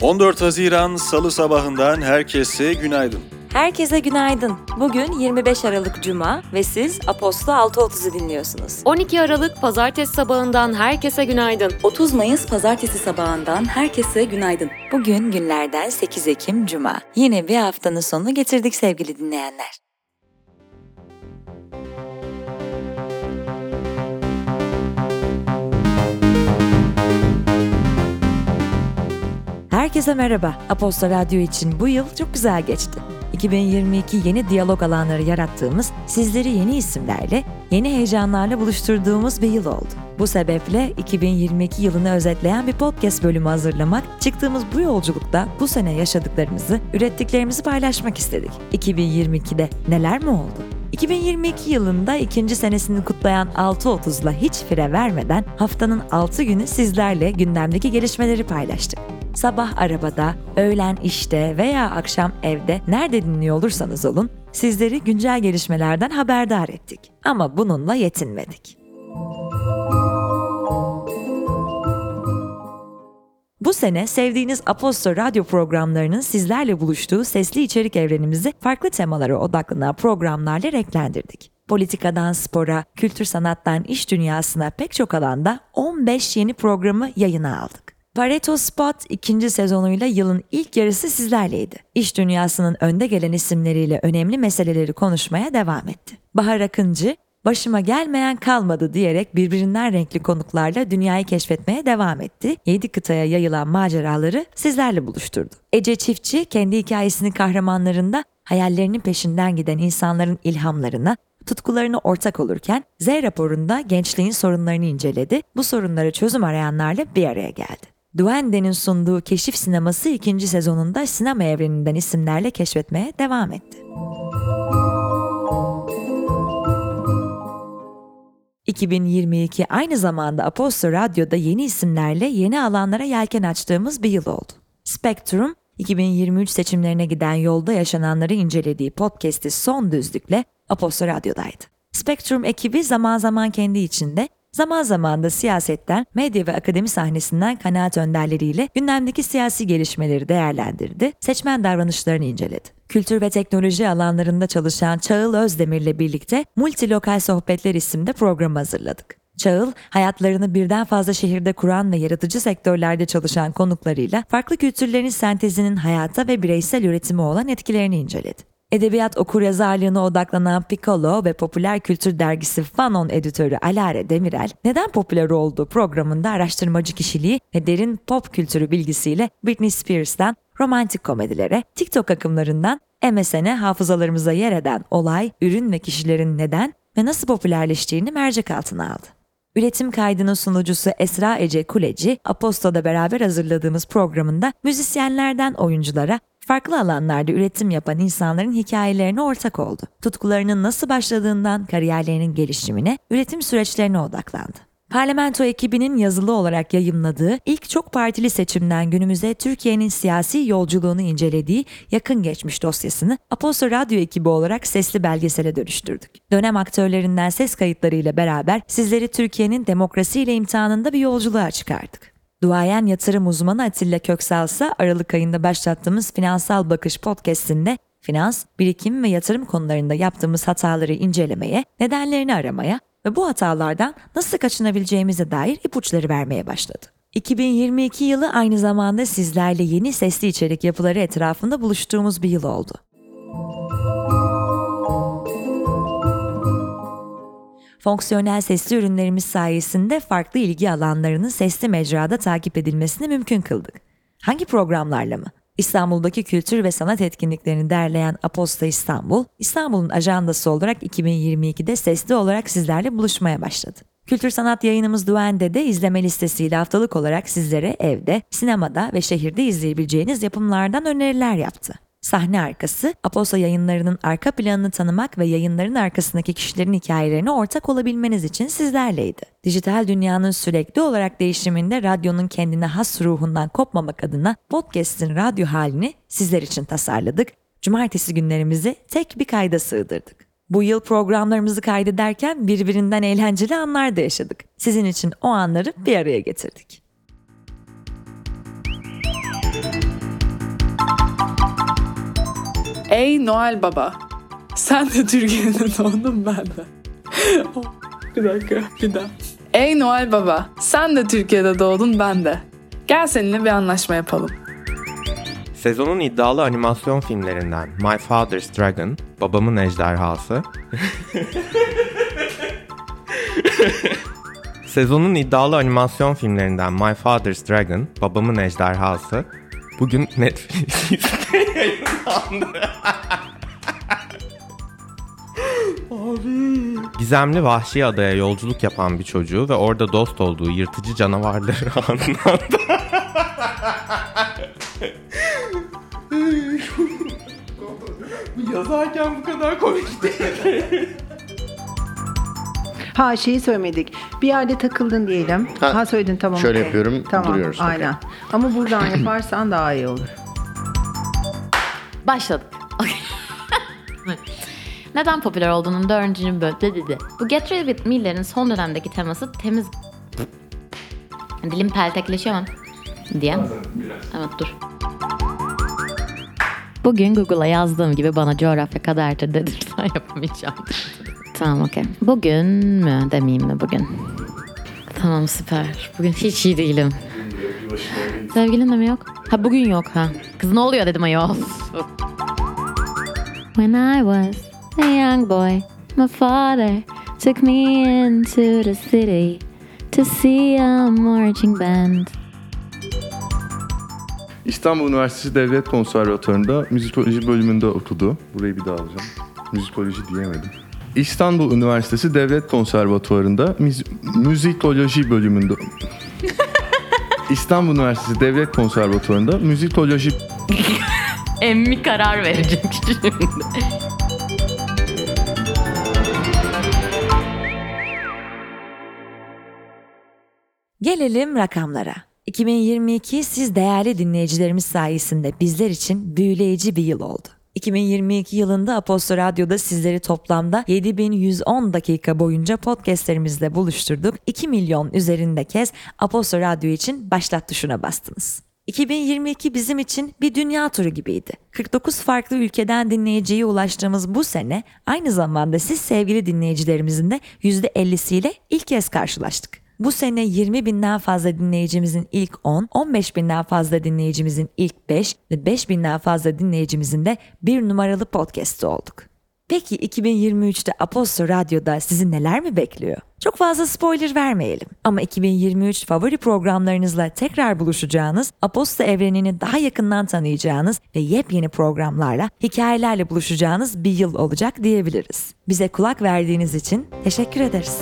14 Haziran Salı sabahından herkese günaydın. Herkese günaydın. Bugün 25 Aralık Cuma ve siz Apostol 6.30'u dinliyorsunuz. 12 Aralık Pazartesi sabahından herkese günaydın. 30 Mayıs Pazartesi sabahından herkese günaydın. Bugün günlerden 8 Ekim Cuma. Yine bir haftanın sonunu getirdik sevgili dinleyenler. Herkese merhaba. Apostol Radyo için bu yıl çok güzel geçti. 2022 yeni diyalog alanları yarattığımız, sizleri yeni isimlerle, yeni heyecanlarla buluşturduğumuz bir yıl oldu. Bu sebeple 2022 yılını özetleyen bir podcast bölümü hazırlamak, çıktığımız bu yolculukta bu sene yaşadıklarımızı, ürettiklerimizi paylaşmak istedik. 2022'de neler mi oldu? 2022 yılında ikinci senesini kutlayan 6.30'la hiç fire vermeden haftanın 6 günü sizlerle gündemdeki gelişmeleri paylaştık. Sabah arabada, öğlen işte veya akşam evde nerede dinliyor olursanız olun sizleri güncel gelişmelerden haberdar ettik. Ama bununla yetinmedik. Bu sene sevdiğiniz Aposto radyo programlarının sizlerle buluştuğu sesli içerik evrenimizi farklı temalara odaklanan programlarla renklendirdik. Politikadan spora, kültür sanattan iş dünyasına pek çok alanda 15 yeni programı yayına aldık. Pareto Spot ikinci sezonuyla yılın ilk yarısı sizlerleydi. İş dünyasının önde gelen isimleriyle önemli meseleleri konuşmaya devam etti. Bahar Akıncı, başıma gelmeyen kalmadı diyerek birbirinden renkli konuklarla dünyayı keşfetmeye devam etti. Yedi kıtaya yayılan maceraları sizlerle buluşturdu. Ece Çiftçi kendi hikayesinin kahramanlarında hayallerinin peşinden giden insanların ilhamlarına, tutkularına ortak olurken Z raporunda gençliğin sorunlarını inceledi. Bu sorunlara çözüm arayanlarla bir araya geldi. Duende'nin sunduğu Keşif Sineması ikinci sezonunda sinema evreninden isimlerle keşfetmeye devam etti. ...2022 aynı zamanda Aposto Radyo'da yeni isimlerle yeni alanlara yelken açtığımız bir yıl oldu. Spectrum, 2023 seçimlerine giden yolda yaşananları incelediği podcast'i Son Düzlük'le Aposto Radyo'daydı. Spectrum ekibi zaman zaman kendi içinde Zaman zaman da siyasetten, medya ve akademi sahnesinden kanaat önderleriyle gündemdeki siyasi gelişmeleri değerlendirdi, seçmen davranışlarını inceledi. Kültür ve teknoloji alanlarında çalışan Çağıl Özdemir'le birlikte Multilokal Sohbetler isimde program hazırladık. Çağıl, hayatlarını birden fazla şehirde kuran ve yaratıcı sektörlerde çalışan konuklarıyla farklı kültürlerin sentezinin hayata ve bireysel üretimi olan etkilerini inceledi. Edebiyat okuryazarlığına odaklanan Piccolo ve popüler kültür dergisi Fanon editörü Alare Demirel, neden popüler olduğu programında araştırmacı kişiliği ve derin pop kültürü bilgisiyle Britney Spears'tan romantik komedilere, TikTok akımlarından MSN'e hafızalarımıza yer eden olay, ürün ve kişilerin neden ve nasıl popülerleştiğini mercek altına aldı. Üretim kaydının sunucusu Esra Ece Kuleci, Aposto'da beraber hazırladığımız programında müzisyenlerden oyunculara farklı alanlarda üretim yapan insanların hikayelerine ortak oldu. Tutkularının nasıl başladığından kariyerlerinin gelişimine, üretim süreçlerine odaklandı. Parlamento ekibinin yazılı olarak yayımladığı ilk çok partili seçimden günümüze Türkiye'nin siyasi yolculuğunu incelediği yakın geçmiş dosyasını Aposto Radyo ekibi olarak sesli belgesele dönüştürdük. Dönem aktörlerinden ses kayıtlarıyla beraber sizleri Türkiye'nin demokrasiyle imtihanında bir yolculuğa çıkardık. Duayen yatırım uzmanı Atilla Köksal ise Aralık ayında başlattığımız Finansal Bakış podcastinde finans, birikim ve yatırım konularında yaptığımız hataları incelemeye, nedenlerini aramaya ve bu hatalardan nasıl kaçınabileceğimize dair ipuçları vermeye başladı. 2022 yılı aynı zamanda sizlerle yeni sesli içerik yapıları etrafında buluştuğumuz bir yıl oldu. Fonksiyonel sesli ürünlerimiz sayesinde farklı ilgi alanlarının sesli mecrada takip edilmesini mümkün kıldık. Hangi programlarla mı? İstanbul'daki kültür ve sanat etkinliklerini derleyen Aposta İstanbul, İstanbul'un ajandası olarak 2022'de sesli olarak sizlerle buluşmaya başladı. Kültür sanat yayınımız Duen'de de izleme listesiyle haftalık olarak sizlere evde, sinemada ve şehirde izleyebileceğiniz yapımlardan öneriler yaptı. Sahne arkası, Aposto yayınlarının arka planını tanımak ve yayınların arkasındaki kişilerin hikayelerine ortak olabilmeniz için sizlerleydi. Dijital dünyanın sürekli olarak değişiminde radyonun kendine has ruhundan kopmamak adına podcast'in radyo halini sizler için tasarladık. Cumartesi günlerimizi tek bir kayda sığdırdık. Bu yıl programlarımızı kaydederken birbirinden eğlenceli anlar da yaşadık. Sizin için o anları bir araya getirdik. Ey Noel Baba, sen de Türkiye'de doğdun ben de. Oh, bir dakika, bir daha. Ey Noel Baba, sen de Türkiye'de doğdun ben de. Gel seninle bir anlaşma yapalım. Sezonun iddialı animasyon filmlerinden My Father's Dragon, Babamın Ejderhası. Sezonun iddialı animasyon filmlerinden My Father's Dragon, Babamın Ejderhası bugün Netflix'te yayınlandı. Abi. Gizemli vahşi adaya yolculuk yapan bir çocuğu ve orada dost olduğu yırtıcı canavarları anlattı. Yazarken bu kadar komik değil. Ha şeyi söylemedik. Bir yerde takıldın diyelim. Ha, Ha, söyledin tamam. şöyle okey. yapıyorum, Tamam duruyoruz, okey. aynen. Ama buradan yaparsan daha iyi olur. Başladık. Neden popüler olduğunun dördüncü bölümü. Bu Get Ready With Me'lerin son dönemdeki teması temiz... Dilim peltekleşiyor mu? Diye. Evet dur. Bugün Google'a yazdığım gibi bana coğrafya kaderdir dedirsen yapamayacağım. tamam okey. Bugün mü demeyeyim mi bugün? Tamam süper. Bugün hiç iyi değilim. Sevgilin de mi yok? Ha bugün yok ha. Kız ne oluyor dedim ayol. When I was a young boy, my father took me into the city to see a marching band. İstanbul Üniversitesi Devlet Konservatuvarı'nda müzikoloji bölümünde okudu. Burayı bir daha alacağım. Müzikoloji diyemedim. İstanbul Üniversitesi Devlet Konservatuvarı'nda müz- müzikoloji bölümünde... İstanbul Üniversitesi Devlet Konservatuvarı'nda müzikoloji Emmi karar verecek şimdi. Gelelim rakamlara. 2022 siz değerli dinleyicilerimiz sayesinde bizler için büyüleyici bir yıl oldu. 2022 yılında Aposto Radyo'da sizleri toplamda 7110 dakika boyunca podcastlerimizle buluşturduk. 2 milyon üzerinde kez Aposto Radyo için başlat tuşuna bastınız. 2022 bizim için bir dünya turu gibiydi. 49 farklı ülkeden dinleyiciye ulaştığımız bu sene aynı zamanda siz sevgili dinleyicilerimizin de %50'siyle ilk kez karşılaştık. Bu sene 20 binden fazla dinleyicimizin ilk 10, 15 binden fazla dinleyicimizin ilk 5 ve 5 binden fazla dinleyicimizin de bir numaralı podcast'ı olduk. Peki 2023'te Aposto Radyo'da sizi neler mi bekliyor? Çok fazla spoiler vermeyelim. Ama 2023 favori programlarınızla tekrar buluşacağınız, Aposto evrenini daha yakından tanıyacağınız ve yepyeni programlarla, hikayelerle buluşacağınız bir yıl olacak diyebiliriz. Bize kulak verdiğiniz için teşekkür ederiz.